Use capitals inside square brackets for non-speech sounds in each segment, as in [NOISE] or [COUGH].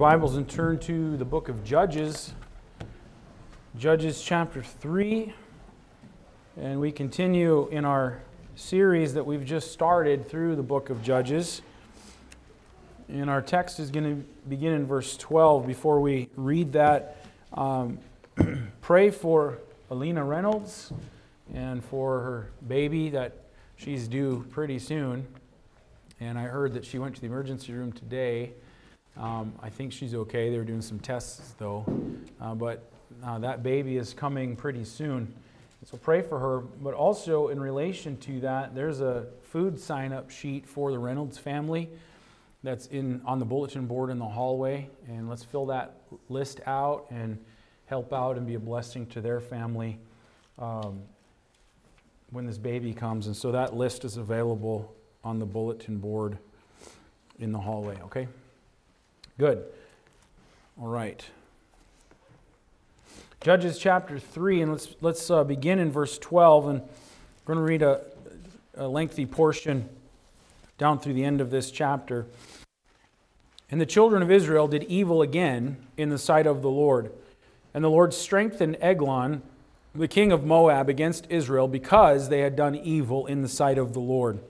Bibles and turn to the book of Judges, Judges chapter 3. And we continue in our series that we've just started through the book of Judges. And our text is going to begin in verse 12. Before we read that, um, [CLEARS THROAT] pray for Alina Reynolds and for her baby that she's due pretty soon. And I heard that she went to the emergency room today. Um, I think she's okay. They were doing some tests, though. Uh, but uh, that baby is coming pretty soon. So pray for her. But also, in relation to that, there's a food sign up sheet for the Reynolds family that's in, on the bulletin board in the hallway. And let's fill that list out and help out and be a blessing to their family um, when this baby comes. And so that list is available on the bulletin board in the hallway, okay? Good. All right. Judges chapter 3, and let's, let's uh, begin in verse 12. And we're going to read a, a lengthy portion down through the end of this chapter. And the children of Israel did evil again in the sight of the Lord. And the Lord strengthened Eglon, the king of Moab, against Israel because they had done evil in the sight of the Lord.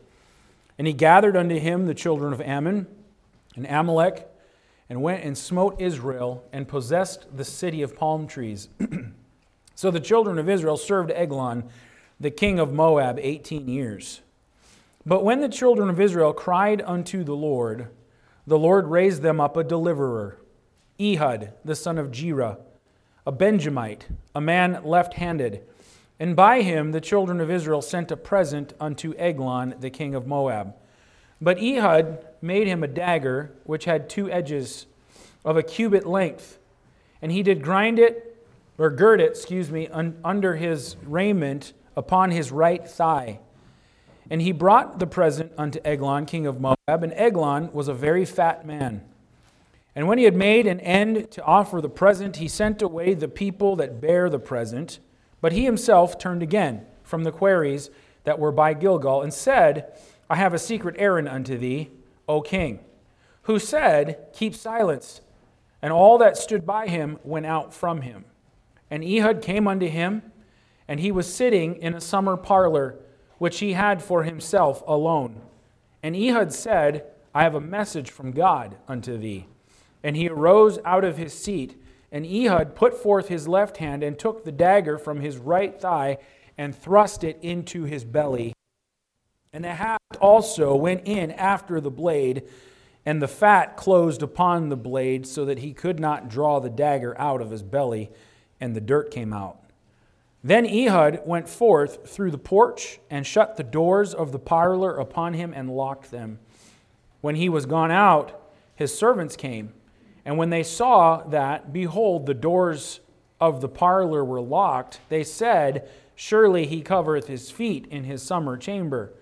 And he gathered unto him the children of Ammon and Amalek and went and smote Israel and possessed the city of palm trees. [CLEARS THROAT] so the children of Israel served Eglon, the king of Moab, 18 years. But when the children of Israel cried unto the Lord, the Lord raised them up a deliverer, Ehud, the son of Gera, a Benjamite, a man left handed. And by him the children of Israel sent a present unto Eglon, the king of Moab. But Ehud made him a dagger which had two edges of a cubit length, and he did grind it, or gird it, excuse me, un- under his raiment upon his right thigh. And he brought the present unto Eglon, king of Moab, and Eglon was a very fat man. And when he had made an end to offer the present, he sent away the people that bare the present. But he himself turned again from the quarries that were by Gilgal, and said, I have a secret errand unto thee, O king. Who said, Keep silence. And all that stood by him went out from him. And Ehud came unto him, and he was sitting in a summer parlor, which he had for himself alone. And Ehud said, I have a message from God unto thee. And he arose out of his seat, and Ehud put forth his left hand and took the dagger from his right thigh and thrust it into his belly. And the haft also went in after the blade, and the fat closed upon the blade, so that he could not draw the dagger out of his belly, and the dirt came out. Then Ehud went forth through the porch and shut the doors of the parlor upon him and locked them. When he was gone out, his servants came, and when they saw that, behold, the doors of the parlor were locked, they said, Surely he covereth his feet in his summer chamber.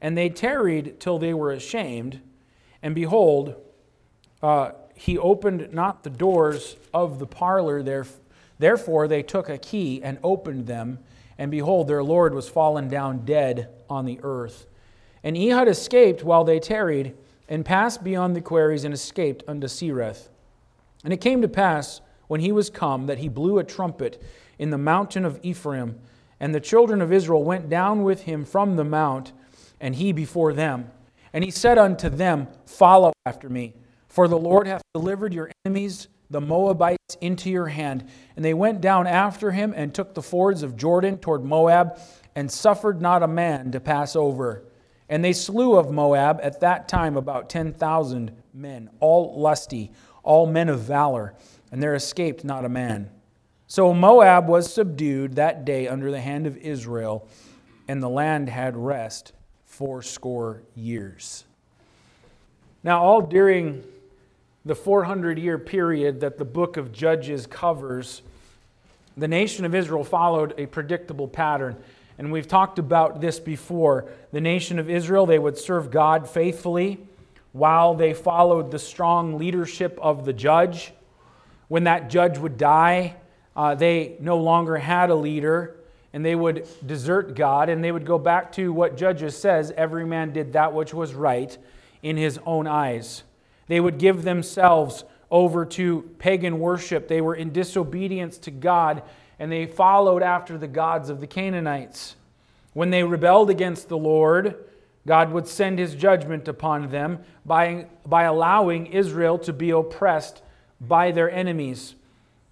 And they tarried till they were ashamed. And behold, uh, he opened not the doors of the parlor. Therefore, they took a key and opened them. And behold, their Lord was fallen down dead on the earth. And Ehud escaped while they tarried, and passed beyond the quarries, and escaped unto Seirath. And it came to pass, when he was come, that he blew a trumpet in the mountain of Ephraim. And the children of Israel went down with him from the mount and he before them. And he said unto them, Follow after me, for the Lord hath delivered your enemies, the Moabites, into your hand. And they went down after him and took the fords of Jordan toward Moab, and suffered not a man to pass over. And they slew of Moab at that time about 10,000 men, all lusty, all men of valor, and there escaped not a man. So Moab was subdued that day under the hand of Israel, and the land had rest fourscore years. Now, all during the 400 year period that the book of Judges covers, the nation of Israel followed a predictable pattern. And we've talked about this before. The nation of Israel, they would serve God faithfully while they followed the strong leadership of the judge. When that judge would die, uh, they no longer had a leader and they would desert God and they would go back to what Judges says every man did that which was right in his own eyes. They would give themselves over to pagan worship. They were in disobedience to God and they followed after the gods of the Canaanites. When they rebelled against the Lord, God would send his judgment upon them by, by allowing Israel to be oppressed by their enemies.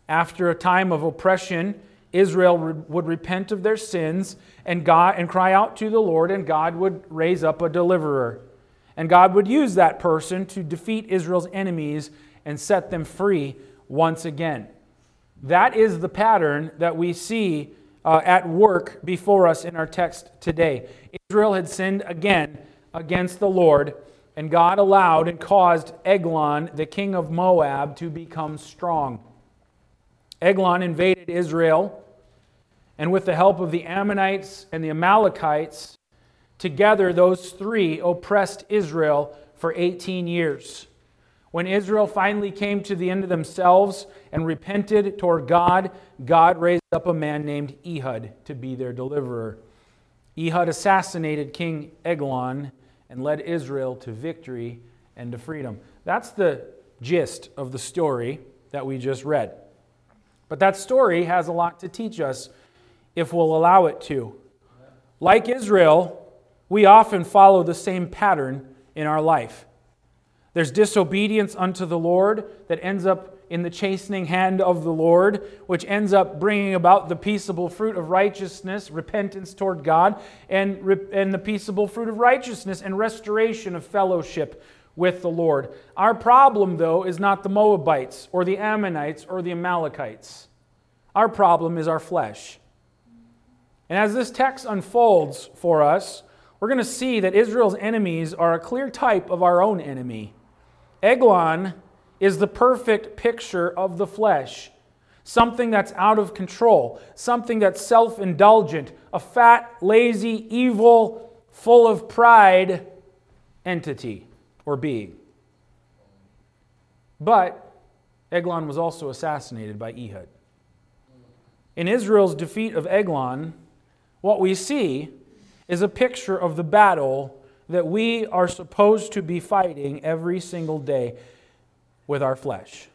After a time of oppression, Israel would repent of their sins and God and cry out to the Lord and God would raise up a deliverer. And God would use that person to defeat Israel's enemies and set them free once again. That is the pattern that we see uh, at work before us in our text today. Israel had sinned again against the Lord, and God allowed and caused Eglon, the king of Moab, to become strong. Eglon invaded Israel, and with the help of the Ammonites and the Amalekites, together those three oppressed Israel for 18 years. When Israel finally came to the end of themselves and repented toward God, God raised up a man named Ehud to be their deliverer. Ehud assassinated King Eglon and led Israel to victory and to freedom. That's the gist of the story that we just read. But that story has a lot to teach us if we'll allow it to. Like Israel, we often follow the same pattern in our life. There's disobedience unto the Lord that ends up in the chastening hand of the Lord, which ends up bringing about the peaceable fruit of righteousness, repentance toward God, and, and the peaceable fruit of righteousness and restoration of fellowship with the Lord. Our problem, though, is not the Moabites or the Ammonites or the Amalekites. Our problem is our flesh. And as this text unfolds for us, we're going to see that Israel's enemies are a clear type of our own enemy. Eglon is the perfect picture of the flesh something that's out of control, something that's self indulgent, a fat, lazy, evil, full of pride entity or being. But Eglon was also assassinated by Ehud. In Israel's defeat of Eglon, what we see is a picture of the battle that we are supposed to be fighting every single day with our flesh.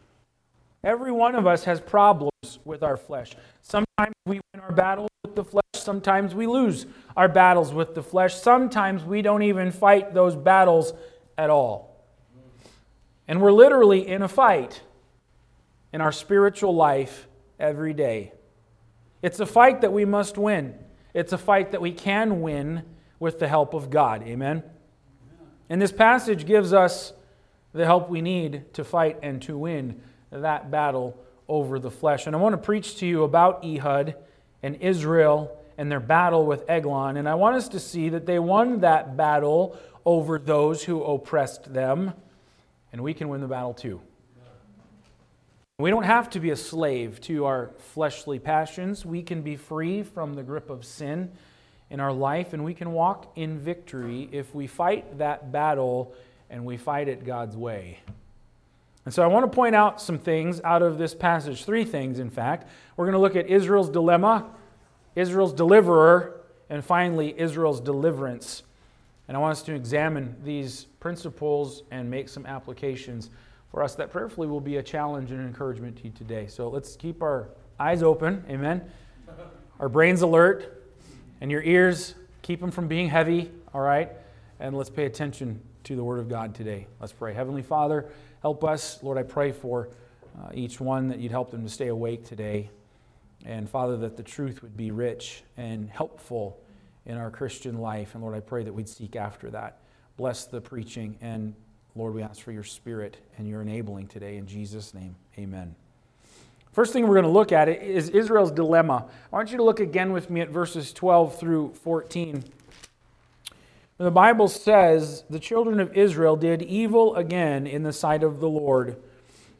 Every one of us has problems with our flesh. Sometimes we win our battles with the flesh, sometimes we lose our battles with the flesh. Sometimes we don't even fight those battles at all. And we're literally in a fight in our spiritual life every day. It's a fight that we must win. It's a fight that we can win with the help of God. Amen? And this passage gives us the help we need to fight and to win that battle over the flesh. And I want to preach to you about Ehud and Israel and their battle with Eglon. And I want us to see that they won that battle over those who oppressed them, and we can win the battle too. We don't have to be a slave to our fleshly passions. We can be free from the grip of sin in our life, and we can walk in victory if we fight that battle and we fight it God's way. And so I want to point out some things out of this passage, three things, in fact. We're going to look at Israel's dilemma, Israel's deliverer, and finally, Israel's deliverance. And I want us to examine these principles and make some applications for us that prayerfully will be a challenge and an encouragement to you today. So let's keep our eyes open, amen, our brains alert, and your ears, keep them from being heavy, all right? And let's pay attention to the Word of God today. Let's pray. Heavenly Father, help us. Lord, I pray for uh, each one that you'd help them to stay awake today. And Father, that the truth would be rich and helpful in our Christian life. And Lord, I pray that we'd seek after that. Bless the preaching. And Lord, we ask for your spirit and your enabling today. In Jesus' name, amen. First thing we're going to look at is Israel's dilemma. I want you to look again with me at verses 12 through 14. The Bible says, The children of Israel did evil again in the sight of the Lord.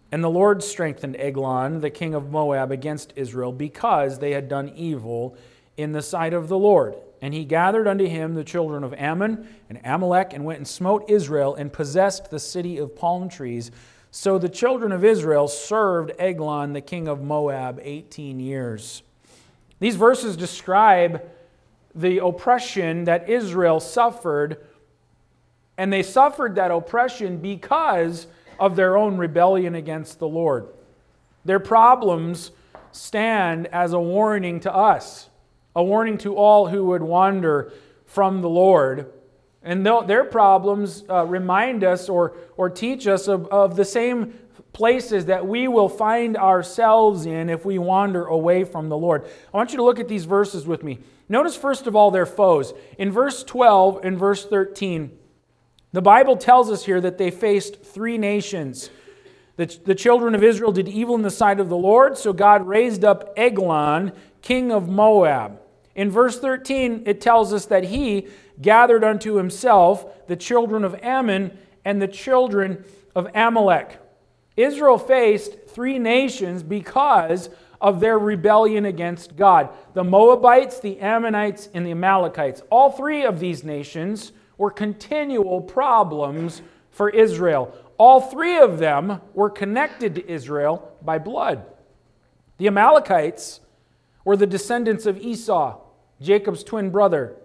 And the Lord strengthened Eglon, the king of Moab, against Israel, because they had done evil in the sight of the Lord. And he gathered unto him the children of Ammon and Amalek, and went and smote Israel, and possessed the city of palm trees so the children of Israel served Eglon, the king of Moab, 18 years. These verses describe the oppression that Israel suffered, and they suffered that oppression because of their own rebellion against the Lord. Their problems stand as a warning to us, a warning to all who would wander from the Lord. And their problems uh, remind us or, or teach us of, of the same places that we will find ourselves in if we wander away from the Lord. I want you to look at these verses with me. Notice, first of all, their foes. In verse 12 and verse 13, the Bible tells us here that they faced three nations. The, the children of Israel did evil in the sight of the Lord, so God raised up Eglon, king of Moab. In verse 13, it tells us that he gathered unto himself the children of Ammon and the children of Amalek. Israel faced three nations because of their rebellion against God the Moabites, the Ammonites, and the Amalekites. All three of these nations were continual problems for Israel. All three of them were connected to Israel by blood. The Amalekites were the descendants of Esau, Jacob's twin brother.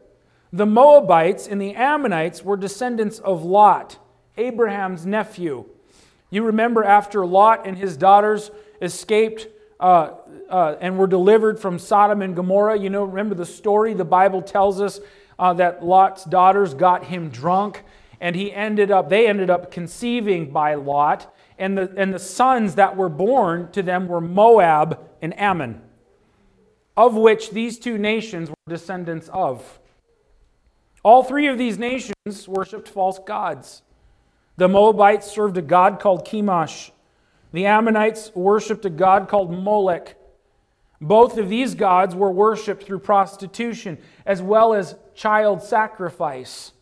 The Moabites and the Ammonites were descendants of Lot, Abraham's nephew. You remember after Lot and his daughters escaped uh, uh, and were delivered from Sodom and Gomorrah. You know, remember the story? The Bible tells us uh, that Lot's daughters got him drunk, and he ended up, they ended up conceiving by Lot, and the, and the sons that were born to them were Moab and Ammon, of which these two nations were descendants of. All three of these nations worshiped false gods. The Moabites served a god called Chemosh. The Ammonites worshiped a god called Molech. Both of these gods were worshiped through prostitution as well as child sacrifice.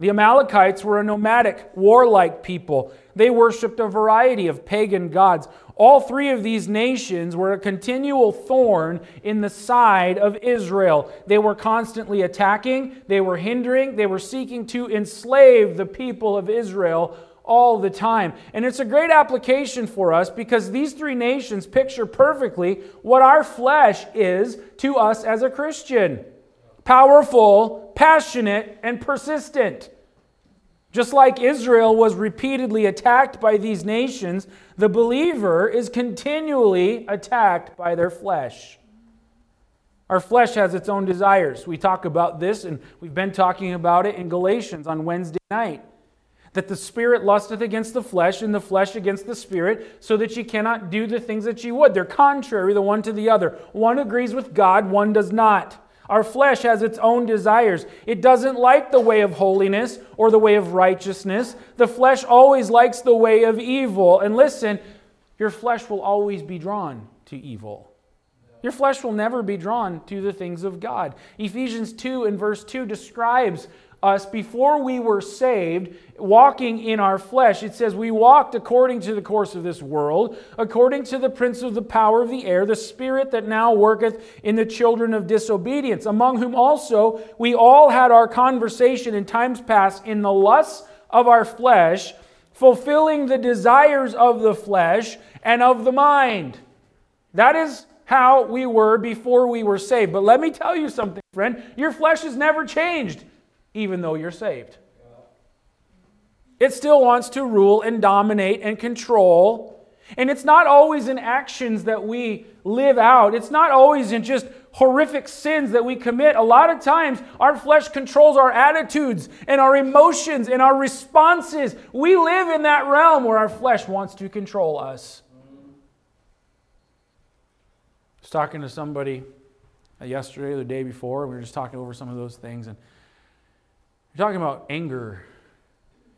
The Amalekites were a nomadic, warlike people. They worshiped a variety of pagan gods. All three of these nations were a continual thorn in the side of Israel. They were constantly attacking, they were hindering, they were seeking to enslave the people of Israel all the time. And it's a great application for us because these three nations picture perfectly what our flesh is to us as a Christian powerful, passionate, and persistent. Just like Israel was repeatedly attacked by these nations, the believer is continually attacked by their flesh. Our flesh has its own desires. We talk about this, and we've been talking about it in Galatians on Wednesday night. That the spirit lusteth against the flesh, and the flesh against the spirit, so that ye cannot do the things that ye would. They're contrary the one to the other. One agrees with God, one does not. Our flesh has its own desires. It doesn't like the way of holiness or the way of righteousness. The flesh always likes the way of evil. And listen, your flesh will always be drawn to evil. Your flesh will never be drawn to the things of God. Ephesians 2 and verse 2 describes us before we were saved, walking in our flesh. It says, We walked according to the course of this world, according to the prince of the power of the air, the spirit that now worketh in the children of disobedience, among whom also we all had our conversation in times past in the lusts of our flesh, fulfilling the desires of the flesh and of the mind. That is how we were before we were saved. But let me tell you something, friend. Your flesh has never changed even though you're saved. It still wants to rule and dominate and control. And it's not always in actions that we live out, it's not always in just horrific sins that we commit. A lot of times, our flesh controls our attitudes and our emotions and our responses. We live in that realm where our flesh wants to control us. I was talking to somebody yesterday or the day before. We were just talking over some of those things. And you're talking about anger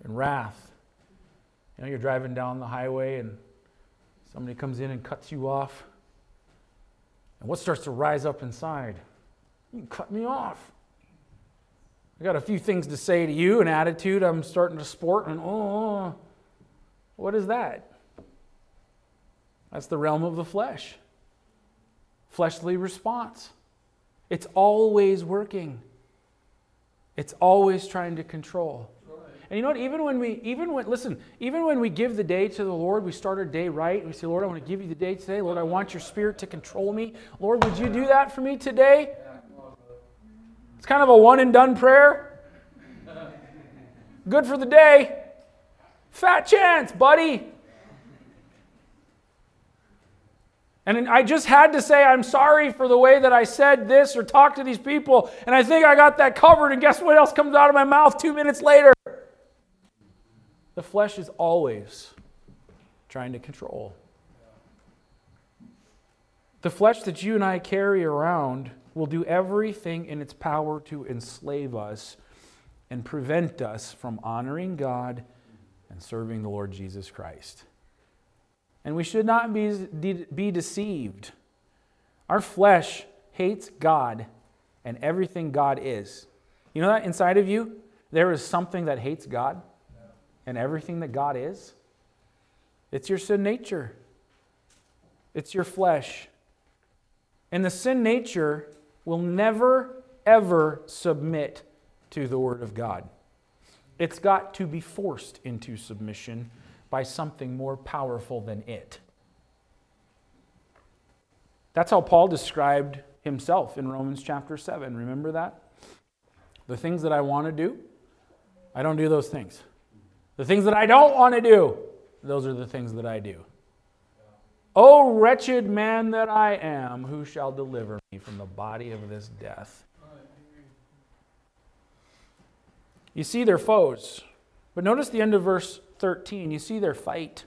and wrath. You know, you're driving down the highway and somebody comes in and cuts you off. And what starts to rise up inside? You cut me off. I got a few things to say to you, an attitude I'm starting to sport, and oh, oh what is that? That's the realm of the flesh. Fleshly response. It's always working. It's always trying to control. And you know what? Even when we, even when, listen, even when we give the day to the Lord, we start our day right. We say, Lord, I want to give you the day today. Lord, I want your spirit to control me. Lord, would you do that for me today? It's kind of a one and done prayer. Good for the day. Fat chance, buddy. And I just had to say, I'm sorry for the way that I said this or talked to these people. And I think I got that covered. And guess what else comes out of my mouth two minutes later? The flesh is always trying to control. The flesh that you and I carry around will do everything in its power to enslave us and prevent us from honoring God and serving the Lord Jesus Christ. And we should not be, be deceived. Our flesh hates God and everything God is. You know that inside of you, there is something that hates God and everything that God is? It's your sin nature, it's your flesh. And the sin nature will never, ever submit to the Word of God. It's got to be forced into submission by something more powerful than it. That's how Paul described himself in Romans chapter 7. Remember that? The things that I want to do, I don't do those things. The things that I don't want to do, those are the things that I do. O wretched man that I am, who shall deliver me from the body of this death? You see their foes. But notice the end of verse 13. You see their fight.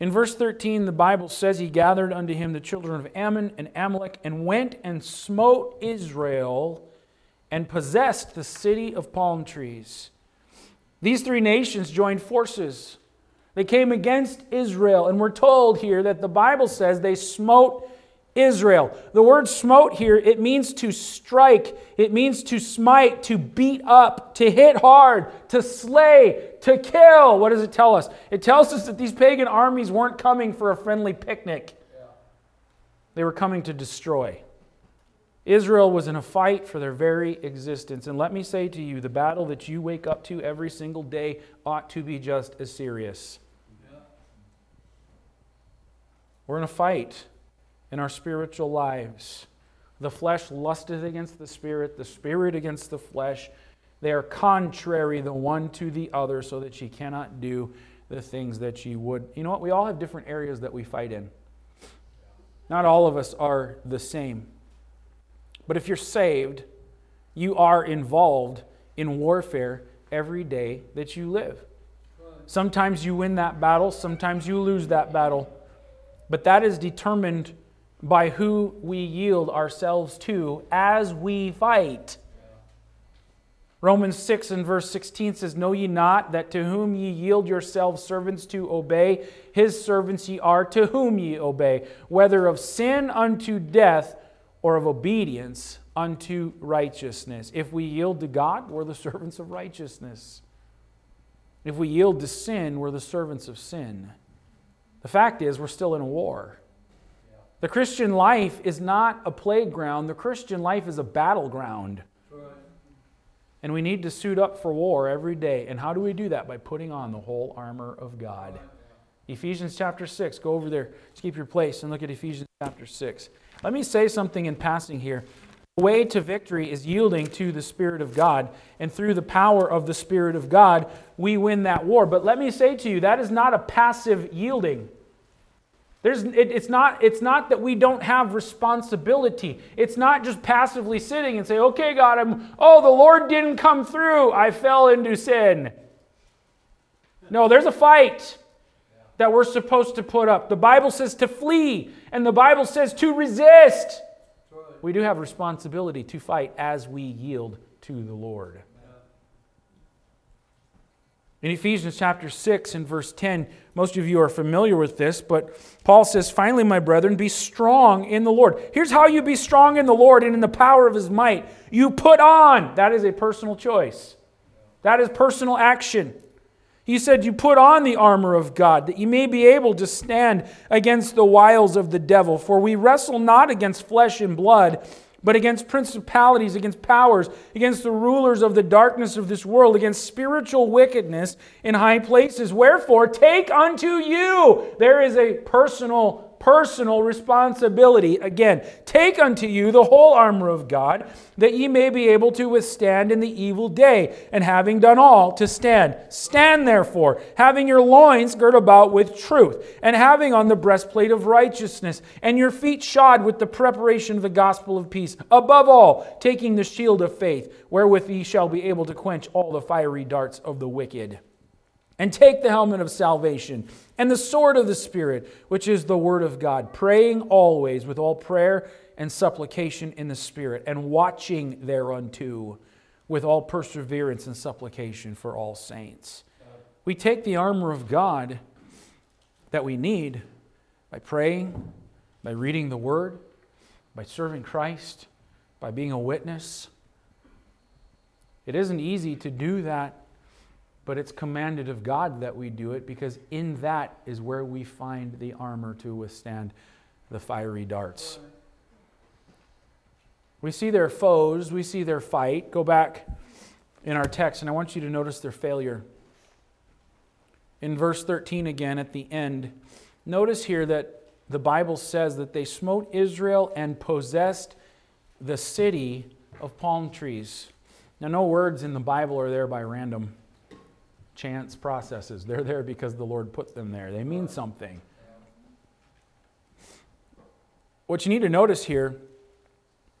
In verse 13, the Bible says, He gathered unto him the children of Ammon and Amalek, and went and smote Israel and possessed the city of palm trees. These three nations joined forces. They came against Israel, and we're told here that the Bible says they smote Israel. The word smote here, it means to strike, it means to smite, to beat up, to hit hard, to slay, to kill. What does it tell us? It tells us that these pagan armies weren't coming for a friendly picnic, they were coming to destroy. Israel was in a fight for their very existence. And let me say to you, the battle that you wake up to every single day ought to be just as serious. We're in a fight in our spiritual lives. The flesh lusteth against the spirit, the spirit against the flesh. They are contrary the one to the other, so that ye cannot do the things that ye would. You know what? We all have different areas that we fight in. Not all of us are the same. But if you're saved, you are involved in warfare every day that you live. Sometimes you win that battle, sometimes you lose that battle. But that is determined by who we yield ourselves to as we fight. Romans 6 and verse 16 says, Know ye not that to whom ye yield yourselves servants to obey, his servants ye are to whom ye obey, whether of sin unto death or of obedience unto righteousness. If we yield to God, we're the servants of righteousness. If we yield to sin, we're the servants of sin. The fact is, we're still in a war. The Christian life is not a playground, the Christian life is a battleground. And we need to suit up for war every day. And how do we do that? By putting on the whole armor of God. Ephesians chapter 6. Go over there, just keep your place, and look at Ephesians chapter 6. Let me say something in passing here. The way to victory is yielding to the Spirit of God. And through the power of the Spirit of God, we win that war. But let me say to you, that is not a passive yielding. There's, it, it's, not, it's not that we don't have responsibility. It's not just passively sitting and say, okay, God, I'm, oh, the Lord didn't come through. I fell into sin. No, there's a fight that we're supposed to put up. The Bible says to flee, and the Bible says to resist. We do have responsibility to fight as we yield to the Lord. In Ephesians chapter 6 and verse 10, most of you are familiar with this, but Paul says, Finally, my brethren, be strong in the Lord. Here's how you be strong in the Lord and in the power of his might. You put on. That is a personal choice, that is personal action. He said, You put on the armor of God, that you may be able to stand against the wiles of the devil. For we wrestle not against flesh and blood but against principalities, against powers, against the rulers of the darkness of this world, against spiritual wickedness in high places. Wherefore, take unto you. There is a personal personal responsibility. Again, take unto you the whole armor of God, that ye may be able to withstand in the evil day, and having done all, to stand. Stand therefore, having your loins girt about with truth, and having on the breastplate of righteousness, and your feet shod with the preparation of the gospel of peace. Above all, taking the shield of faith, wherewith ye shall be able to quench all the fiery darts of the wicked. And take the helmet of salvation and the sword of the Spirit, which is the Word of God, praying always with all prayer and supplication in the Spirit, and watching thereunto with all perseverance and supplication for all saints. We take the armor of God that we need by praying, by reading the Word, by serving Christ, by being a witness. It isn't easy to do that but it's commanded of God that we do it because in that is where we find the armor to withstand the fiery darts. We see their foes, we see their fight. Go back in our text, and I want you to notice their failure. In verse 13 again, at the end, notice here that the Bible says that they smote Israel and possessed the city of palm trees. Now, no words in the Bible are there by random chance processes. They're there because the Lord put them there, they mean something. What you need to notice here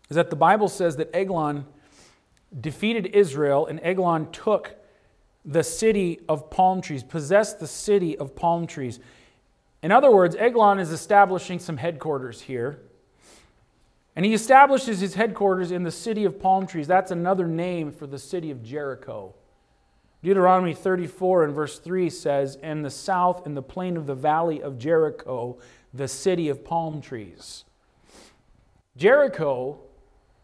is that the Bible says that Eglon defeated Israel and Eglon took the city of palm trees, possessed the city of palm trees. In other words, Eglon is establishing some headquarters here. And he establishes his headquarters in the city of palm trees. That's another name for the city of Jericho. Deuteronomy 34 and verse 3 says, In the south, in the plain of the valley of Jericho, the city of palm trees. Jericho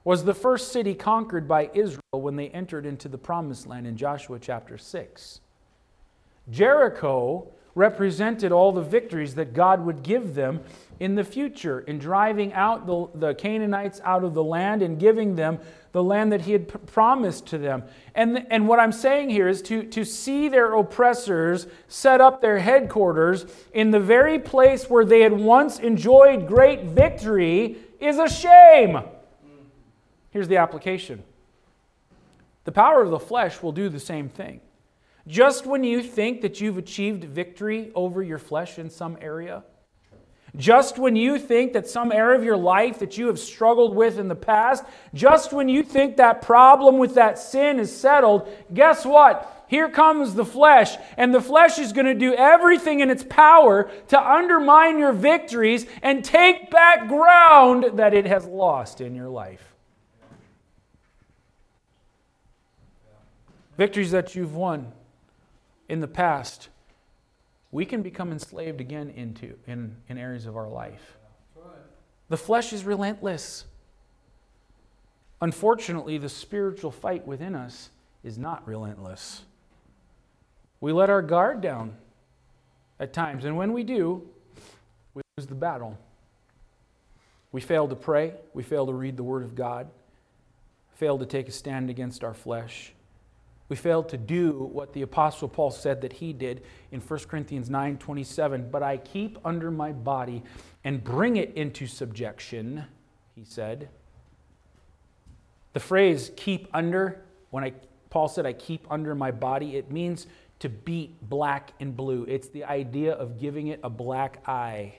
was the first city conquered by Israel when they entered into the promised land in Joshua chapter 6. Jericho represented all the victories that God would give them in the future in driving out the, the Canaanites out of the land and giving them the land that he had p- promised to them. And, and what I'm saying here is to, to see their oppressors set up their headquarters in the very place where they had once enjoyed great victory is a shame. Here's the application the power of the flesh will do the same thing. Just when you think that you've achieved victory over your flesh in some area, just when you think that some area of your life that you have struggled with in the past, just when you think that problem with that sin is settled, guess what? Here comes the flesh, and the flesh is going to do everything in its power to undermine your victories and take back ground that it has lost in your life. Victories that you've won in the past we can become enslaved again into in, in areas of our life. The flesh is relentless. Unfortunately, the spiritual fight within us is not relentless. We let our guard down at times, and when we do, we lose the battle. We fail to pray, we fail to read the Word of God, fail to take a stand against our flesh. We fail to do what the Apostle Paul said that he did in 1 Corinthians 9 27. But I keep under my body and bring it into subjection, he said. The phrase keep under, when I, Paul said I keep under my body, it means to beat black and blue. It's the idea of giving it a black eye.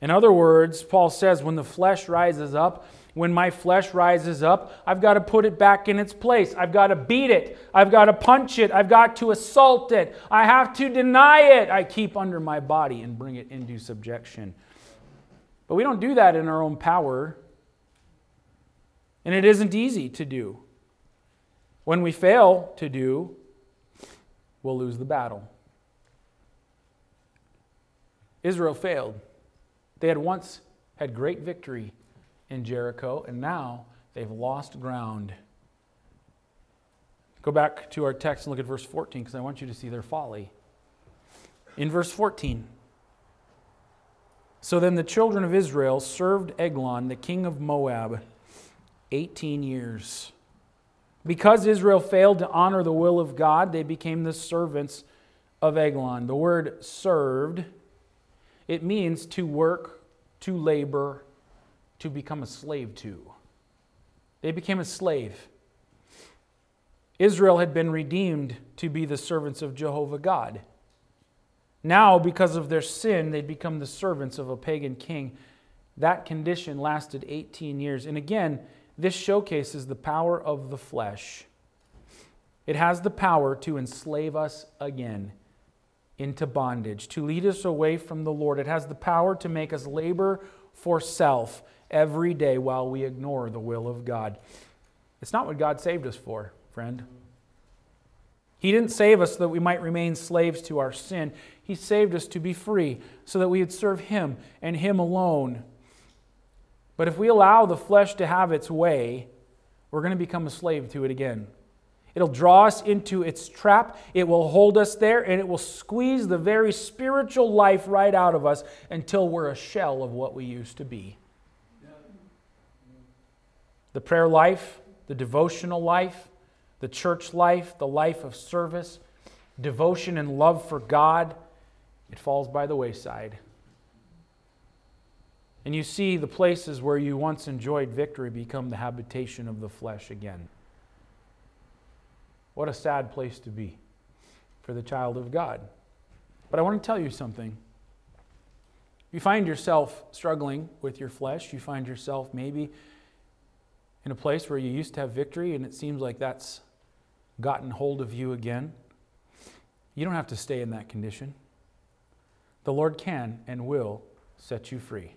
In other words, Paul says when the flesh rises up, when my flesh rises up, I've got to put it back in its place. I've got to beat it. I've got to punch it. I've got to assault it. I have to deny it. I keep under my body and bring it into subjection. But we don't do that in our own power. And it isn't easy to do. When we fail to do, we'll lose the battle. Israel failed. They had once had great victory in Jericho, and now they've lost ground. Go back to our text and look at verse 14 because I want you to see their folly. In verse 14, so then the children of Israel served Eglon, the king of Moab, 18 years. Because Israel failed to honor the will of God, they became the servants of Eglon. The word served it means to work, to labor, to become a slave to. They became a slave. Israel had been redeemed to be the servants of Jehovah God. Now, because of their sin, they'd become the servants of a pagan king. That condition lasted 18 years. And again, this showcases the power of the flesh. It has the power to enslave us again into bondage, to lead us away from the Lord. It has the power to make us labor for self every day while we ignore the will of God. It's not what God saved us for, friend. He didn't save us so that we might remain slaves to our sin. He saved us to be free so that we would serve Him and Him alone. But if we allow the flesh to have its way, we're going to become a slave to it again. It'll draw us into its trap. It will hold us there and it will squeeze the very spiritual life right out of us until we're a shell of what we used to be. The prayer life, the devotional life, the church life, the life of service, devotion and love for God, it falls by the wayside. And you see the places where you once enjoyed victory become the habitation of the flesh again. What a sad place to be for the child of God. But I want to tell you something. You find yourself struggling with your flesh, you find yourself maybe in a place where you used to have victory and it seems like that's gotten hold of you again. You don't have to stay in that condition. The Lord can and will set you free.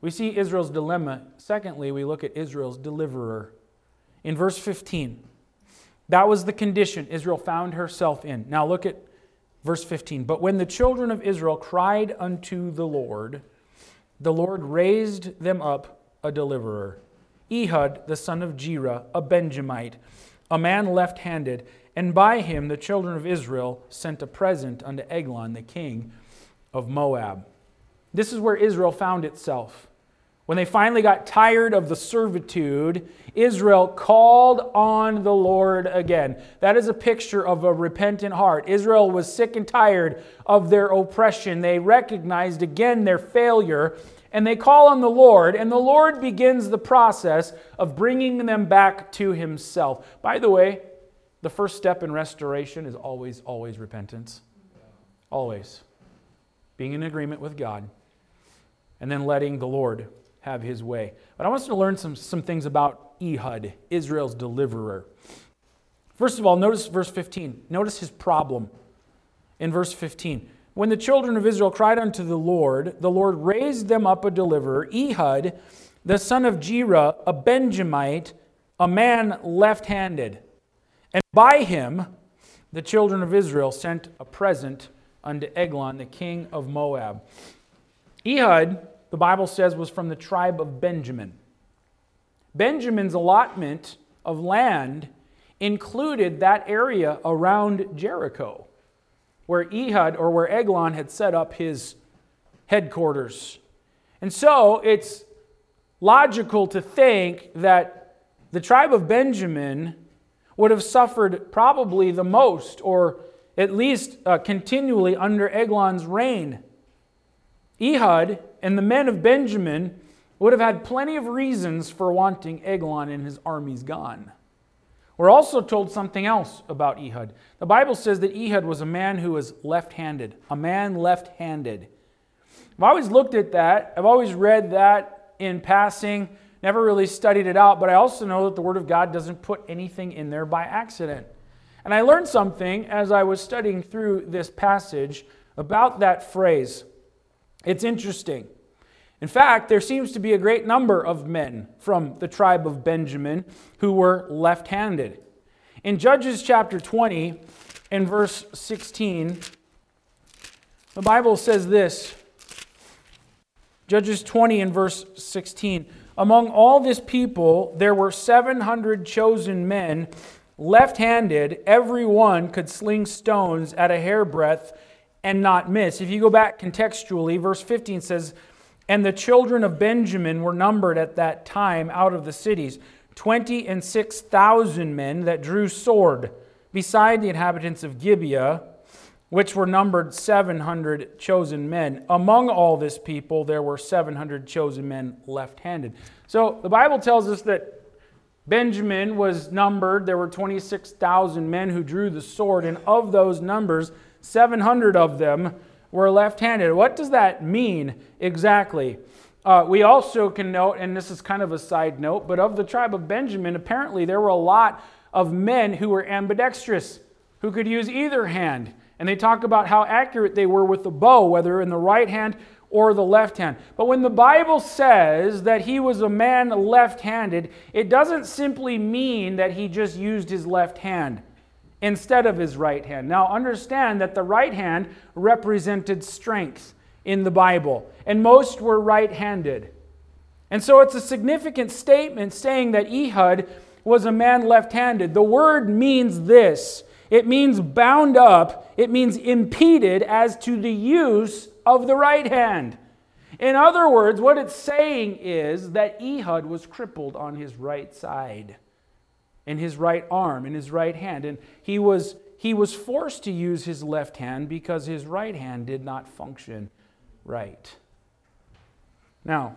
We see Israel's dilemma. Secondly, we look at Israel's deliverer. In verse 15, that was the condition Israel found herself in. Now look at verse 15. But when the children of Israel cried unto the Lord, the Lord raised them up a deliverer, Ehud the son of Gera, a Benjamite, a man left handed, and by him the children of Israel sent a present unto Eglon the king of Moab. This is where Israel found itself. When they finally got tired of the servitude, Israel called on the Lord again. That is a picture of a repentant heart. Israel was sick and tired of their oppression. They recognized again their failure and they call on the Lord, and the Lord begins the process of bringing them back to Himself. By the way, the first step in restoration is always, always repentance. Always. Being in agreement with God, and then letting the Lord have his way. But I want us to learn some, some things about Ehud, Israel's deliverer. First of all, notice verse 15. Notice his problem in verse 15. When the children of Israel cried unto the Lord, the Lord raised them up a deliverer, Ehud, the son of Gera, a Benjamite, a man left handed. And by him, the children of Israel sent a present unto Eglon, the king of Moab. Ehud the Bible says was from the tribe of Benjamin. Benjamin's allotment of land included that area around Jericho, where Ehud or where Eglon had set up his headquarters. And so it's logical to think that the tribe of Benjamin would have suffered probably the most, or at least uh, continually under Eglon's reign. Ehud and the men of Benjamin would have had plenty of reasons for wanting Eglon and his armies gone. We're also told something else about Ehud. The Bible says that Ehud was a man who was left handed, a man left handed. I've always looked at that, I've always read that in passing, never really studied it out, but I also know that the Word of God doesn't put anything in there by accident. And I learned something as I was studying through this passage about that phrase. It's interesting. In fact, there seems to be a great number of men from the tribe of Benjamin who were left handed. In Judges chapter 20 and verse 16, the Bible says this Judges 20 and verse 16 Among all this people, there were 700 chosen men, left handed. Every one could sling stones at a hairbreadth and not miss. If you go back contextually, verse 15 says, And the children of Benjamin were numbered at that time out of the cities, twenty and six thousand men that drew sword, beside the inhabitants of Gibeah, which were numbered 700 chosen men. Among all this people, there were 700 chosen men left handed. So the Bible tells us that Benjamin was numbered. There were 26,000 men who drew the sword, and of those numbers, 700 of them were left handed. What does that mean exactly? Uh, we also can note, and this is kind of a side note, but of the tribe of Benjamin, apparently there were a lot of men who were ambidextrous, who could use either hand. And they talk about how accurate they were with the bow, whether in the right hand or the left hand. But when the Bible says that he was a man left handed, it doesn't simply mean that he just used his left hand instead of his right hand. Now, understand that the right hand represented strength in the Bible, and most were right handed. And so it's a significant statement saying that Ehud was a man left handed. The word means this it means bound up, it means impeded as to the use of the right hand. In other words, what it's saying is that Ehud was crippled on his right side, in his right arm, in his right hand. And he was, he was forced to use his left hand because his right hand did not function right. Now,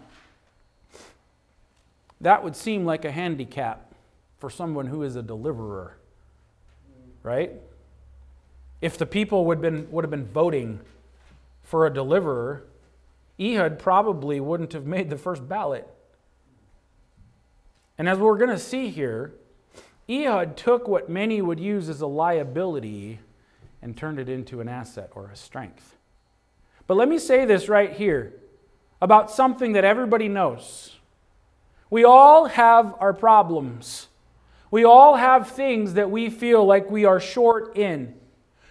that would seem like a handicap for someone who is a deliverer right? If the people would, been, would have been voting for a deliverer, Ehud probably wouldn't have made the first ballot. And as we're going to see here, Ehud took what many would use as a liability and turned it into an asset or a strength. But let me say this right here about something that everybody knows. We all have our problems. We all have things that we feel like we are short in.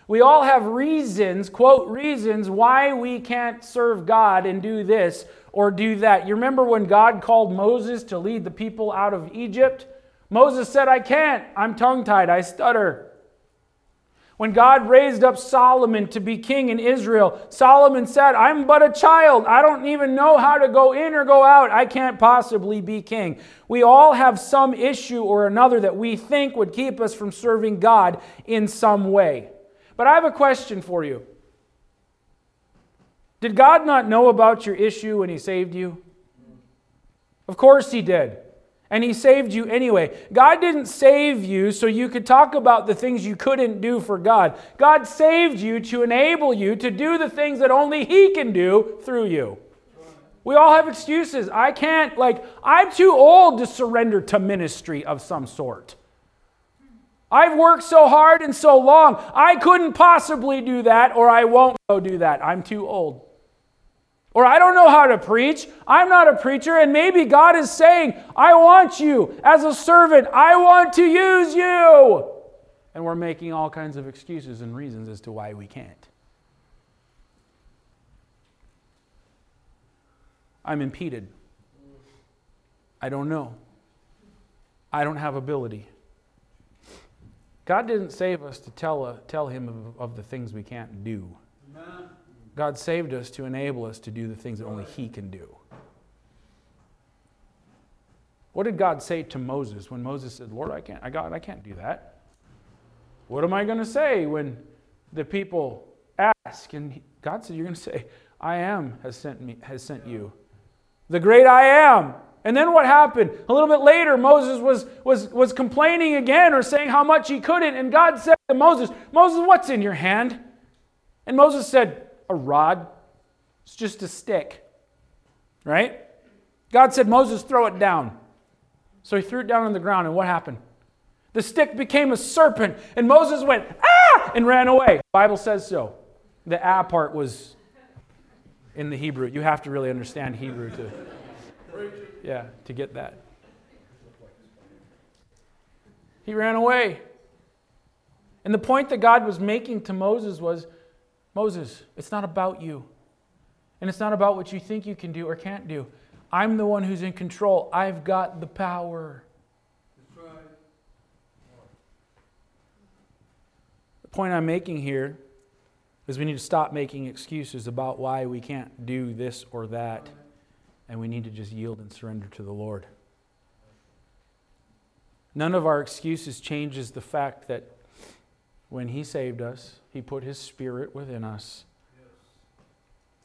We all have reasons, quote, reasons why we can't serve God and do this or do that. You remember when God called Moses to lead the people out of Egypt? Moses said, I can't. I'm tongue tied. I stutter. When God raised up Solomon to be king in Israel, Solomon said, I'm but a child. I don't even know how to go in or go out. I can't possibly be king. We all have some issue or another that we think would keep us from serving God in some way. But I have a question for you. Did God not know about your issue when He saved you? Of course He did and He saved you anyway. God didn't save you so you could talk about the things you couldn't do for God. God saved you to enable you to do the things that only He can do through you. We all have excuses. I can't, like, I'm too old to surrender to ministry of some sort. I've worked so hard and so long. I couldn't possibly do that, or I won't go do that. I'm too old. Or I don't know how to preach. I'm not a preacher. And maybe God is saying, I want you as a servant. I want to use you. And we're making all kinds of excuses and reasons as to why we can't. I'm impeded. I don't know. I don't have ability. God didn't save us to tell, uh, tell Him of, of the things we can't do. God saved us to enable us to do the things that only He can do. What did God say to Moses when Moses said, Lord, I can't, I God, I can't do that? What am I going to say when the people ask? And God said, You're going to say, I am has sent me, has sent you. The great I am. And then what happened? A little bit later, Moses was, was, was complaining again or saying how much he couldn't. And God said to Moses, Moses, what's in your hand? And Moses said, a rod, it's just a stick, right? God said, Moses, throw it down. So he threw it down on the ground, and what happened? The stick became a serpent, and Moses went, ah, and ran away. The Bible says so. The ah part was in the Hebrew. You have to really understand Hebrew to, yeah, to get that. He ran away. And the point that God was making to Moses was Moses, it's not about you. And it's not about what you think you can do or can't do. I'm the one who's in control. I've got the power. Right. The point I'm making here is we need to stop making excuses about why we can't do this or that, and we need to just yield and surrender to the Lord. None of our excuses changes the fact that when He saved us, He put His Spirit within us.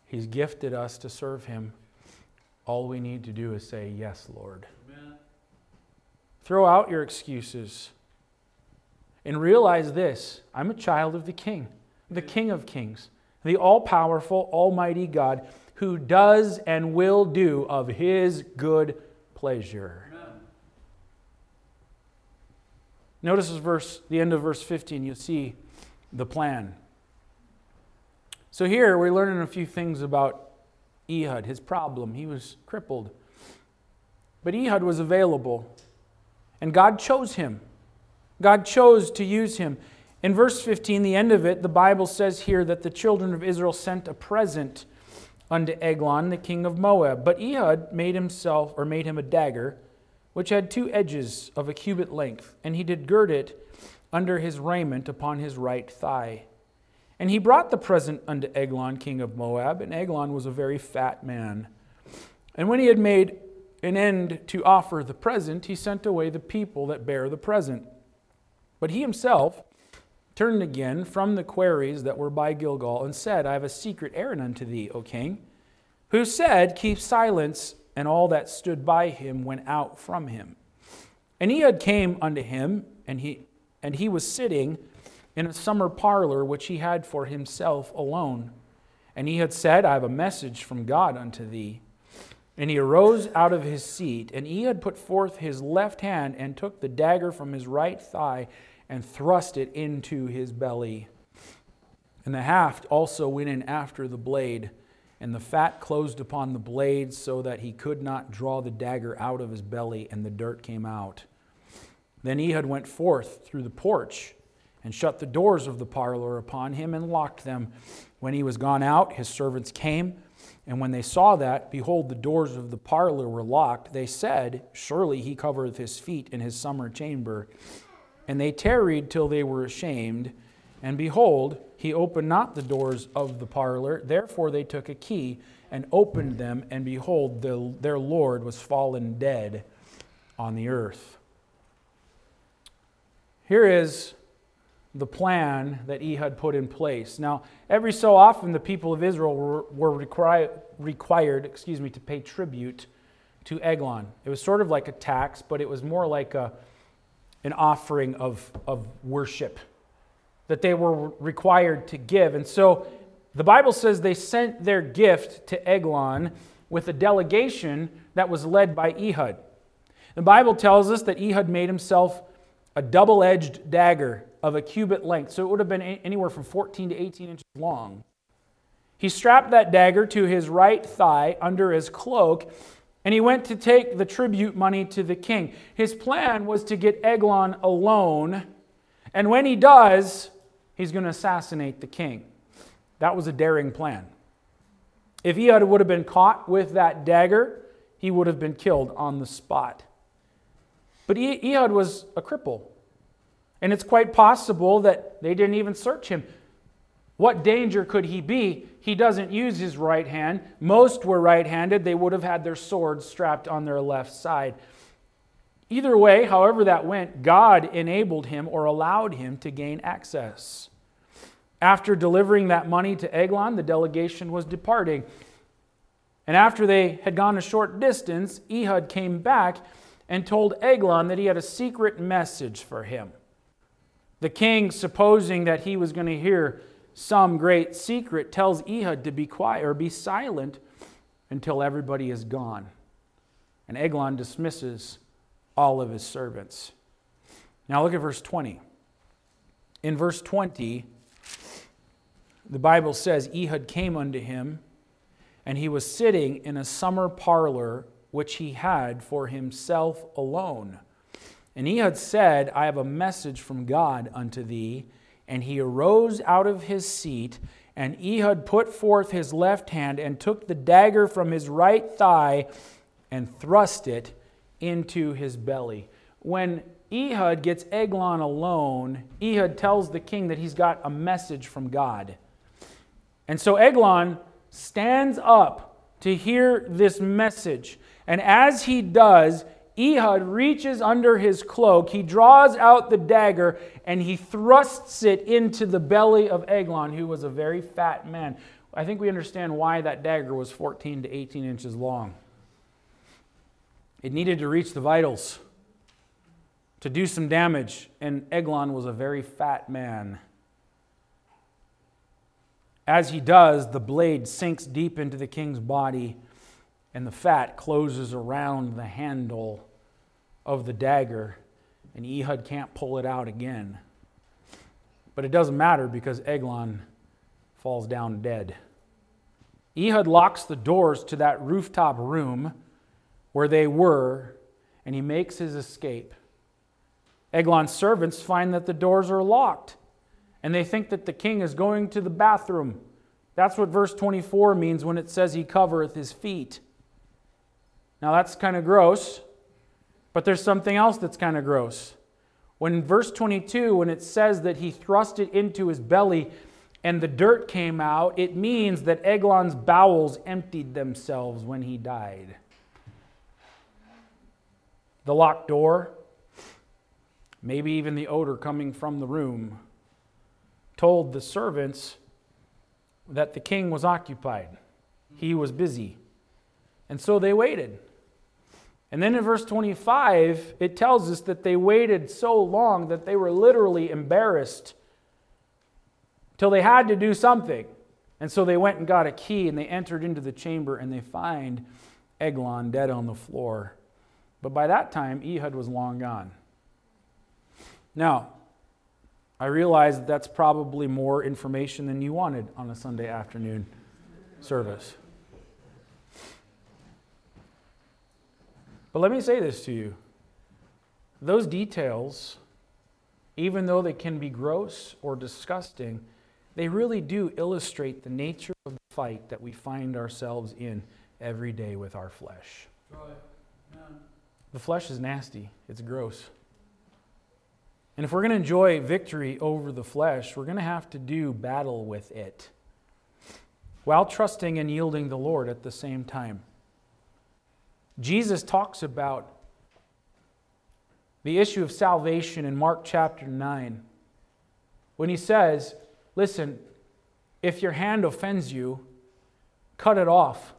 He's gifted us to serve Him. All we need to do is say, Yes, Lord. Amen. Throw out your excuses and realize this I'm a child of the King, the King of Kings, the all powerful, almighty God who does and will do of His good pleasure. Notice verse, the end of verse 15, you see the plan. So here we're learning a few things about Ehud, his problem. He was crippled. But Ehud was available, and God chose him. God chose to use him. In verse 15, the end of it, the Bible says here that the children of Israel sent a present unto Eglon, the king of Moab. But Ehud made himself, or made him a dagger which had two edges of a cubit length, and he did gird it under his raiment upon his right thigh. And he brought the present unto Eglon, king of Moab, and Eglon was a very fat man. And when he had made an end to offer the present, he sent away the people that bare the present. But he himself turned again from the quarries that were by Gilgal, and said, I have a secret errand unto thee, O king. Who said, Keep silence and all that stood by him went out from him. And Ehud came unto him, and he, and he was sitting in a summer parlor which he had for himself alone. And he had said, I have a message from God unto thee. And he arose out of his seat, and he had put forth his left hand and took the dagger from his right thigh and thrust it into his belly. And the haft also went in after the blade and the fat closed upon the blade so that he could not draw the dagger out of his belly, and the dirt came out. Then Ehud went forth through the porch and shut the doors of the parlor upon him and locked them. When he was gone out, his servants came, and when they saw that, behold, the doors of the parlor were locked, they said, Surely he covereth his feet in his summer chamber. And they tarried till they were ashamed. And behold, he opened not the doors of the parlor. Therefore they took a key and opened them, and behold, the, their Lord was fallen dead on the earth. Here is the plan that Ehud put in place. Now, every so often, the people of Israel were, were required, excuse me, to pay tribute to Eglon. It was sort of like a tax, but it was more like a, an offering of, of worship that they were required to give. And so the Bible says they sent their gift to Eglon with a delegation that was led by Ehud. The Bible tells us that Ehud made himself a double edged dagger of a cubit length, so it would have been anywhere from 14 to 18 inches long. He strapped that dagger to his right thigh under his cloak, and he went to take the tribute money to the king. His plan was to get Eglon alone, and when he does, he's going to assassinate the king. That was a daring plan. If Ehud would have been caught with that dagger, he would have been killed on the spot. But Ehud was a cripple. And it's quite possible that they didn't even search him. What danger could he be? He doesn't use his right hand. Most were right handed. They would have had their swords strapped on their left side. Either way, however that went, God enabled him or allowed him to gain access. After delivering that money to Eglon, the delegation was departing. And after they had gone a short distance, Ehud came back and told Eglon that he had a secret message for him. The king, supposing that he was going to hear some great secret, tells Ehud to be quiet or be silent until everybody is gone. And Eglon dismisses all of his servants. Now look at verse 20. In verse 20, the Bible says, Ehud came unto him, and he was sitting in a summer parlor which he had for himself alone. And Ehud said, I have a message from God unto thee. And he arose out of his seat, and Ehud put forth his left hand and took the dagger from his right thigh and thrust it into his belly. When Ehud gets Eglon alone, Ehud tells the king that he's got a message from God. And so Eglon stands up to hear this message. And as he does, Ehud reaches under his cloak, he draws out the dagger, and he thrusts it into the belly of Eglon, who was a very fat man. I think we understand why that dagger was 14 to 18 inches long. It needed to reach the vitals, to do some damage, and Eglon was a very fat man. As he does, the blade sinks deep into the king's body and the fat closes around the handle of the dagger, and Ehud can't pull it out again. But it doesn't matter because Eglon falls down dead. Ehud locks the doors to that rooftop room where they were, and he makes his escape. Eglon's servants find that the doors are locked, and they think that the king is going to the bathroom. That's what verse 24 means when it says he covereth his feet. Now that's kind of gross, but there's something else that's kind of gross. When verse 22, when it says that he thrust it into his belly and the dirt came out, it means that Eglon's bowels emptied themselves when he died. The locked door, maybe even the odor coming from the room, told the servants that the king was occupied. He was busy. And so they waited. And then in verse 25, it tells us that they waited so long that they were literally embarrassed till they had to do something. And so they went and got a key and they entered into the chamber and they find Eglon dead on the floor. But by that time, Ehud was long gone. Now, I realize that that's probably more information than you wanted on a Sunday afternoon service. But let me say this to you those details, even though they can be gross or disgusting, they really do illustrate the nature of the fight that we find ourselves in every day with our flesh. The flesh is nasty, it's gross. And if we're going to enjoy victory over the flesh, we're going to have to do battle with it while trusting and yielding the Lord at the same time. Jesus talks about the issue of salvation in Mark chapter 9 when he says, Listen, if your hand offends you, cut it off.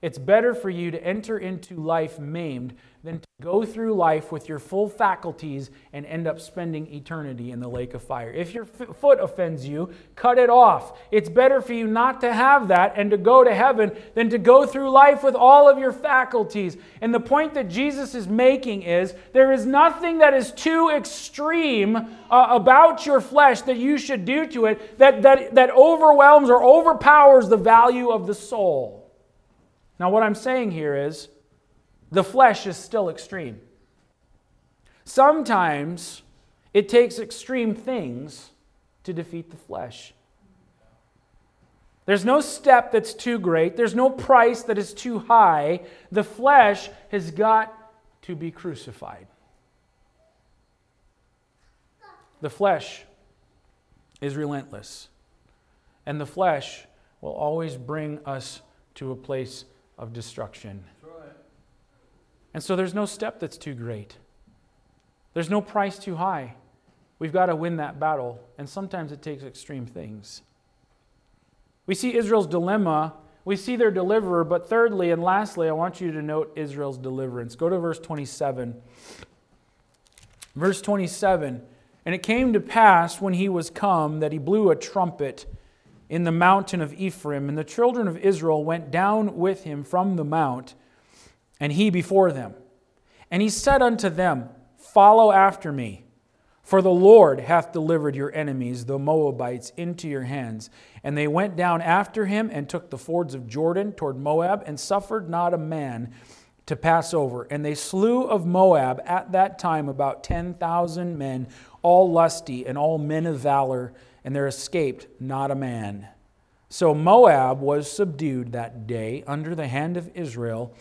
It's better for you to enter into life maimed than to go through life with your full faculties and end up spending eternity in the lake of fire. If your f- foot offends you, cut it off. It's better for you not to have that and to go to heaven than to go through life with all of your faculties. And the point that Jesus is making is there is nothing that is too extreme uh, about your flesh that you should do to it that, that, that overwhelms or overpowers the value of the soul. Now, what I'm saying here is the flesh is still extreme. Sometimes it takes extreme things to defeat the flesh. There's no step that's too great, there's no price that is too high. The flesh has got to be crucified. The flesh is relentless, and the flesh will always bring us to a place of destruction. And so there's no step that's too great. There's no price too high. We've got to win that battle, and sometimes it takes extreme things. We see Israel's dilemma, we see their deliverer, but thirdly and lastly, I want you to note Israel's deliverance. Go to verse 27. Verse 27 And it came to pass when he was come that he blew a trumpet in the mountain of Ephraim, and the children of Israel went down with him from the mount and he before them. And he said unto them, Follow after me, for the Lord hath delivered your enemies, the Moabites, into your hands. And they went down after him and took the fords of Jordan toward Moab, and suffered not a man to pass over. And they slew of Moab at that time about 10,000 men, all lusty and all men of valor, and there escaped not a man. So Moab was subdued that day under the hand of Israel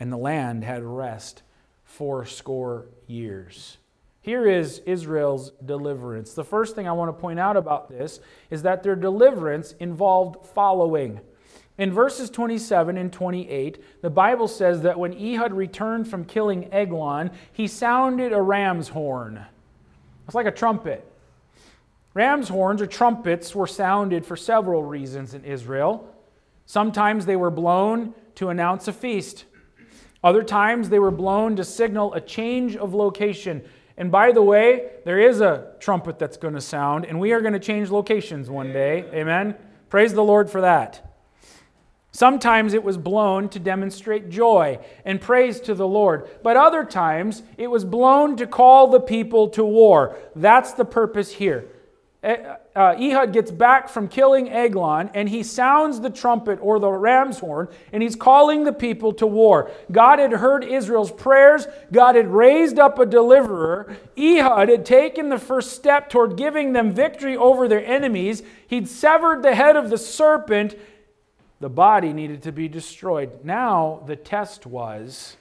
and the land had rest fourscore years. Here is Israel's deliverance. The first thing I want to point out about this is that their deliverance involved following. In verses 27 and 28, the Bible says that when Ehud returned from killing Eglon, he sounded a ram's horn. It's like a trumpet. Ram's horns or trumpets were sounded for several reasons in Israel. Sometimes they were blown to announce a feast. Other times they were blown to signal a change of location. And by the way, there is a trumpet that's going to sound, and we are going to change locations one day. Amen. Praise the Lord for that. Sometimes it was blown to demonstrate joy and praise to the Lord, but other times it was blown to call the people to war. That's the purpose here. Uh, Ehud gets back from killing Eglon and he sounds the trumpet or the ram's horn and he's calling the people to war. God had heard Israel's prayers, God had raised up a deliverer. Ehud had taken the first step toward giving them victory over their enemies. He'd severed the head of the serpent the body needed to be destroyed. Now, the test was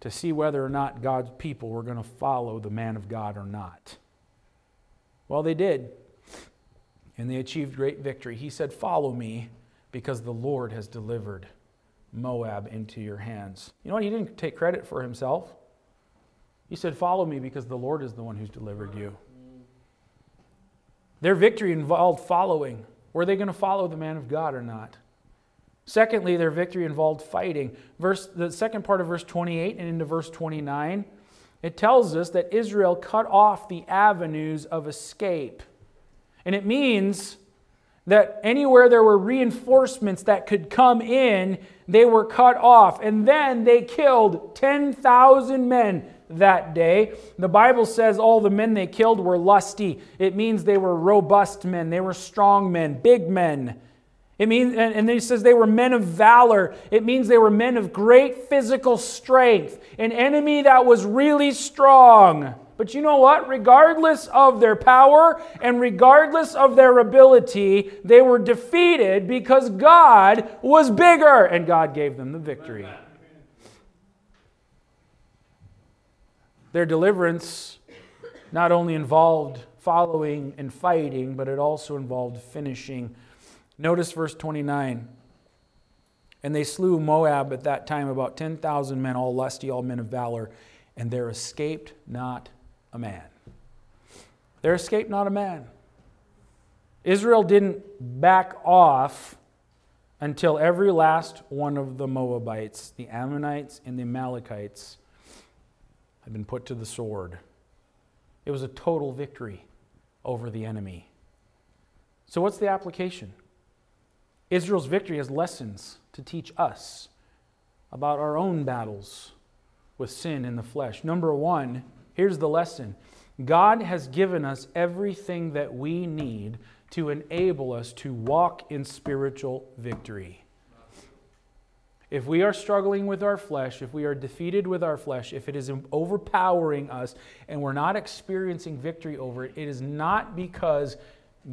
to see whether or not God's people were going to follow the man of God or not. Well, they did. And they achieved great victory. He said, Follow me because the Lord has delivered Moab into your hands. You know what? He didn't take credit for himself. He said, Follow me because the Lord is the one who's delivered you. Their victory involved following. Were they going to follow the man of God or not? Secondly, their victory involved fighting. Verse, the second part of verse 28 and into verse 29, it tells us that Israel cut off the avenues of escape. And it means that anywhere there were reinforcements that could come in, they were cut off. And then they killed 10,000 men that day. The Bible says all the men they killed were lusty. It means they were robust men, they were strong men, big men. It means, and then he says they were men of valor. It means they were men of great physical strength, an enemy that was really strong. But you know what? Regardless of their power and regardless of their ability, they were defeated because God was bigger and God gave them the victory. Their deliverance not only involved following and fighting, but it also involved finishing Notice verse 29. And they slew Moab at that time about 10,000 men, all lusty, all men of valor, and there escaped not a man. There escaped not a man. Israel didn't back off until every last one of the Moabites, the Ammonites, and the Amalekites had been put to the sword. It was a total victory over the enemy. So, what's the application? Israel's victory has lessons to teach us about our own battles with sin in the flesh. Number one, here's the lesson God has given us everything that we need to enable us to walk in spiritual victory. If we are struggling with our flesh, if we are defeated with our flesh, if it is overpowering us and we're not experiencing victory over it, it is not because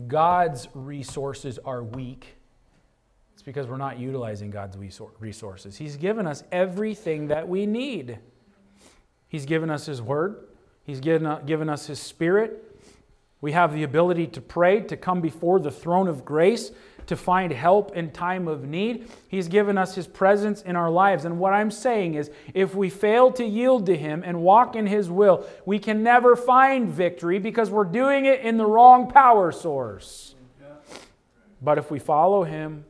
God's resources are weak it's because we're not utilizing God's resources. He's given us everything that we need. He's given us His Word, He's given, uh, given us His Spirit. We have the ability to pray, to come before the throne of grace, to find help in time of need. He's given us His presence in our lives. And what I'm saying is, if we fail to yield to Him and walk in His will, we can never find victory because we're doing it in the wrong power source. But if we follow Him,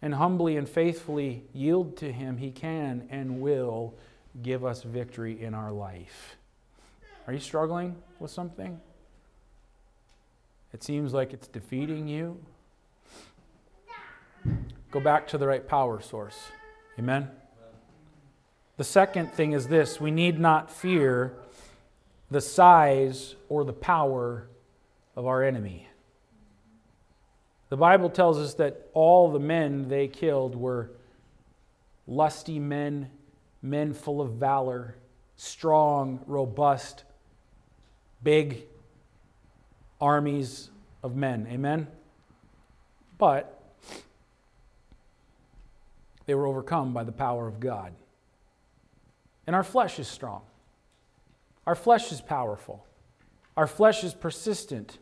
and humbly and faithfully yield to Him, He can and will give us victory in our life. Are you struggling with something? It seems like it's defeating you. Go back to the right power source. Amen? The second thing is this we need not fear the size or the power of our enemy. The Bible tells us that all the men they killed were lusty men, men full of valor, strong, robust, big armies of men. Amen? But they were overcome by the power of God. And our flesh is strong. Our flesh is powerful. Our flesh is persistent.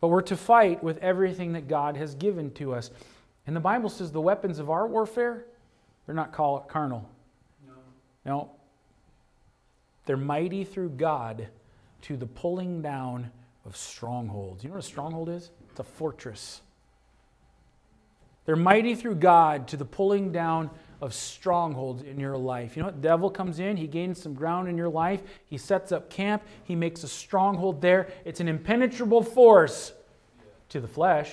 But we're to fight with everything that God has given to us. And the Bible says the weapons of our warfare, they're not carnal. No. No. They're mighty through God to the pulling down of strongholds. You know what a stronghold is? It's a fortress. They're mighty through God to the pulling down of strongholds in your life. You know what? The devil comes in, he gains some ground in your life, he sets up camp, he makes a stronghold there. It's an impenetrable force to the flesh,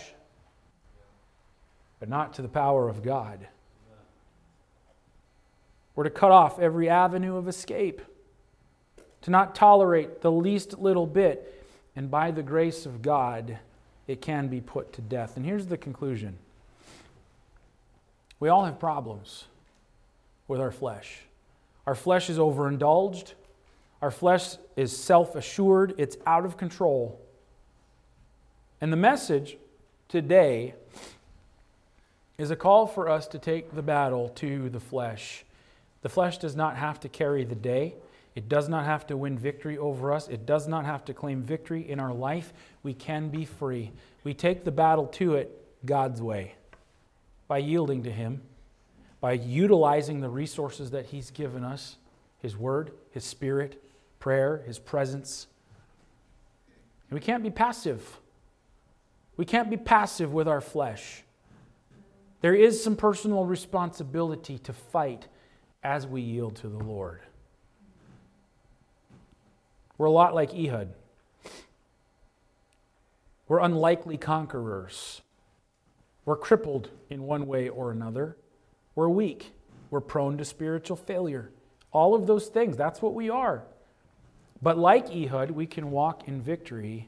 but not to the power of God. We're to cut off every avenue of escape, to not tolerate the least little bit, and by the grace of God, it can be put to death. And here's the conclusion we all have problems with our flesh. Our flesh is overindulged, our flesh is self assured, it's out of control. And the message today is a call for us to take the battle to the flesh. The flesh does not have to carry the day. It does not have to win victory over us. It does not have to claim victory in our life. We can be free. We take the battle to it God's way by yielding to Him by utilizing the resources that He's given us His Word, His Spirit, prayer, His presence. And we can't be passive. We can't be passive with our flesh. There is some personal responsibility to fight as we yield to the Lord. We're a lot like Ehud. We're unlikely conquerors. We're crippled in one way or another. We're weak. We're prone to spiritual failure. All of those things, that's what we are. But like Ehud, we can walk in victory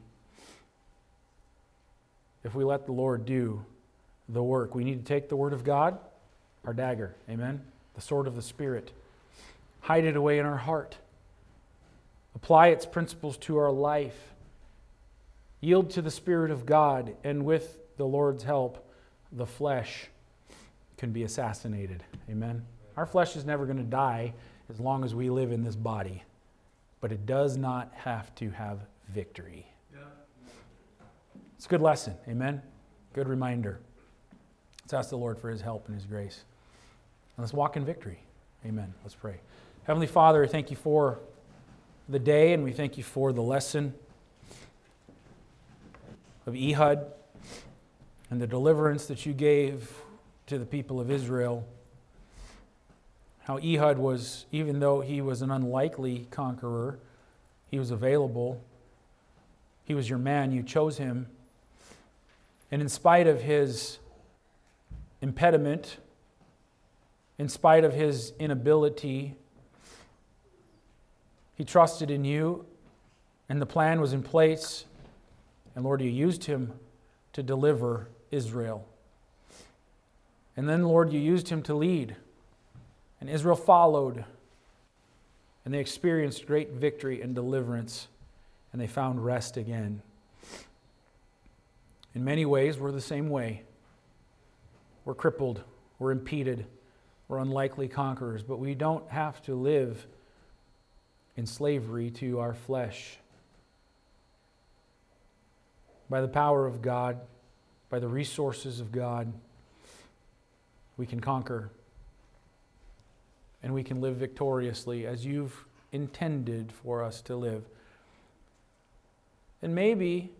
if we let the Lord do the work. We need to take the Word of God, our dagger, amen? The sword of the Spirit, hide it away in our heart, apply its principles to our life, yield to the Spirit of God, and with the Lord's help, the flesh can be assassinated. Amen? Our flesh is never going to die as long as we live in this body, but it does not have to have victory. It's a good lesson. Amen? Good reminder. Let's ask the Lord for his help and his grace. And let's walk in victory. Amen. Let's pray. Heavenly Father, thank you for the day and we thank you for the lesson of Ehud and the deliverance that you gave to the people of Israel. How Ehud was, even though he was an unlikely conqueror, he was available. He was your man, you chose him. And in spite of his impediment, in spite of his inability, he trusted in you, and the plan was in place. And Lord, you used him to deliver Israel. And then, Lord, you used him to lead. And Israel followed. And they experienced great victory and deliverance. And they found rest again. In many ways, we're the same way. We're crippled, we're impeded, we're unlikely conquerors, but we don't have to live in slavery to our flesh. By the power of God, by the resources of God, we can conquer and we can live victoriously as you've intended for us to live. And maybe,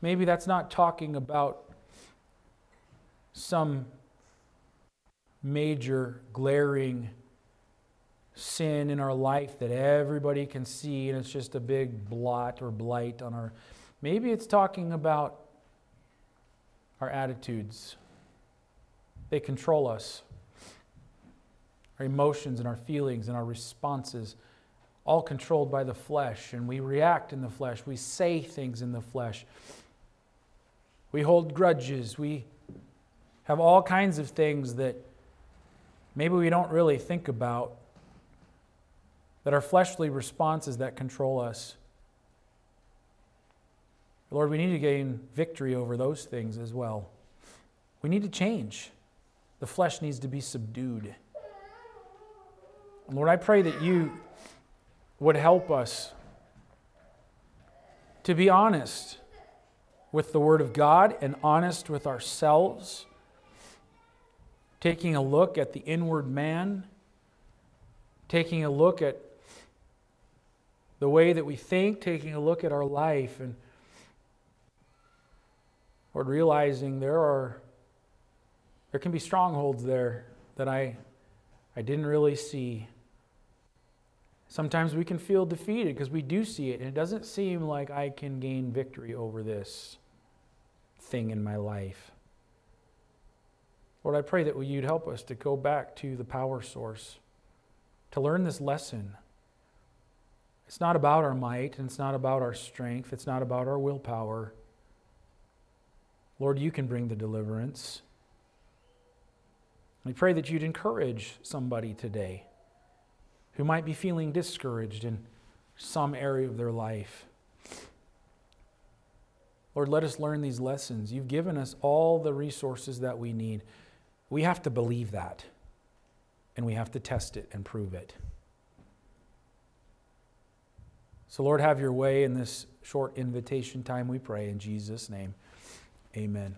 maybe that's not talking about some major glaring sin in our life that everybody can see and it's just a big blot or blight on our. Maybe it's talking about our attitudes they control us. Our emotions and our feelings and our responses, all controlled by the flesh. And we react in the flesh. We say things in the flesh. We hold grudges. We have all kinds of things that maybe we don't really think about, that are fleshly responses that control us. Lord, we need to gain victory over those things as well. We need to change. The flesh needs to be subdued. Lord, I pray that you would help us to be honest with the Word of God and honest with ourselves taking a look at the inward man, taking a look at the way that we think, taking a look at our life, and Lord, realizing there are there can be strongholds there that I I didn't really see. Sometimes we can feel defeated because we do see it, and it doesn't seem like I can gain victory over this thing in my life. Lord, I pray that you'd help us to go back to the power source, to learn this lesson. It's not about our might, and it's not about our strength, it's not about our willpower. Lord, you can bring the deliverance. We pray that you'd encourage somebody today who might be feeling discouraged in some area of their life. Lord, let us learn these lessons. You've given us all the resources that we need. We have to believe that, and we have to test it and prove it. So, Lord, have your way in this short invitation time, we pray. In Jesus' name, amen.